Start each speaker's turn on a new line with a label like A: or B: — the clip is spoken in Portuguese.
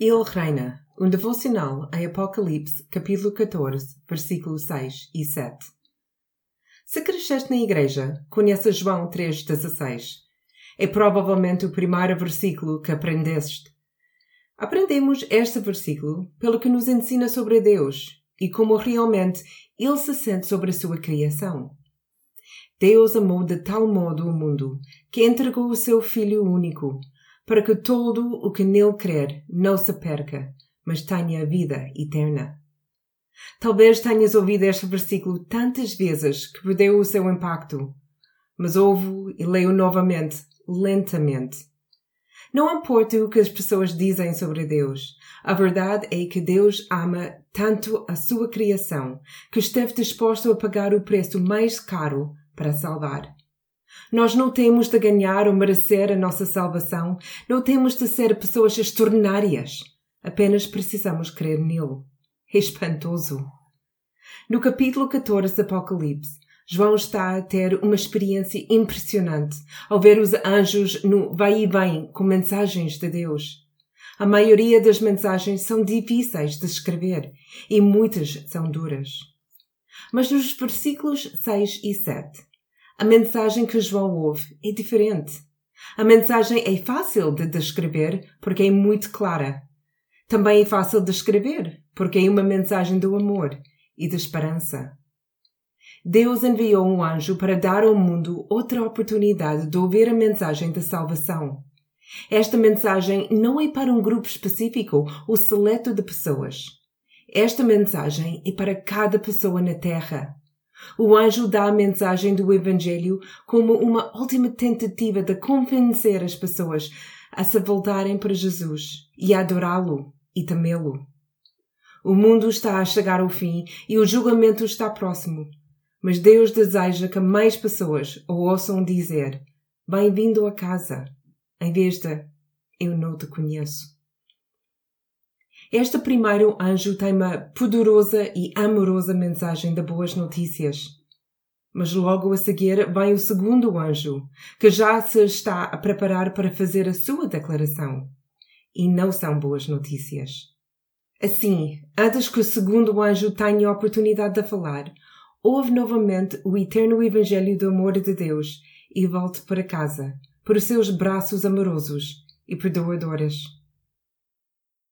A: Ele reina. Um devocional em Apocalipse, capítulo 14, versículos 6 e 7. Se cresceste na igreja, conheces João 3,16. É provavelmente o primeiro versículo que aprendeste. Aprendemos este versículo pelo que nos ensina sobre Deus e como realmente Ele se sente sobre a sua criação. Deus amou de tal modo o mundo que entregou o seu Filho único para que todo o que nele crer não se perca, mas tenha vida eterna. Talvez tenhas ouvido este versículo tantas vezes que perdeu o seu impacto, mas ouve e leio novamente, lentamente. Não importa o que as pessoas dizem sobre Deus, a verdade é que Deus ama tanto a sua criação que esteve disposto a pagar o preço mais caro para salvar. Nós não temos de ganhar ou merecer a nossa salvação, não temos de ser pessoas extraordinárias. Apenas precisamos crer nele. É espantoso. No capítulo 14 do Apocalipse, João está a ter uma experiência impressionante ao ver os anjos no vai e vem com mensagens de Deus. A maioria das mensagens são difíceis de escrever e muitas são duras. Mas nos versículos 6 e 7, a mensagem que João ouve é diferente. A mensagem é fácil de descrever porque é muito clara. Também é fácil de escrever porque é uma mensagem do amor e da esperança. Deus enviou um anjo para dar ao mundo outra oportunidade de ouvir a mensagem da salvação. Esta mensagem não é para um grupo específico ou seleto de pessoas. Esta mensagem é para cada pessoa na Terra. O anjo dá a mensagem do Evangelho como uma última tentativa de convencer as pessoas a se voltarem para Jesus e a adorá-lo e temê-lo. O mundo está a chegar ao fim e o julgamento está próximo. Mas Deus deseja que mais pessoas o ouçam dizer: Bem-vindo a casa, em vez de Eu não te conheço. Este primeiro anjo tem uma poderosa e amorosa mensagem de boas notícias. Mas logo a seguir vem o segundo anjo, que já se está a preparar para fazer a sua declaração. E não são boas notícias. Assim, antes que o segundo anjo tenha a oportunidade de falar, ouve novamente o eterno Evangelho do amor de Deus e volte para casa, por seus braços amorosos e perdoadores.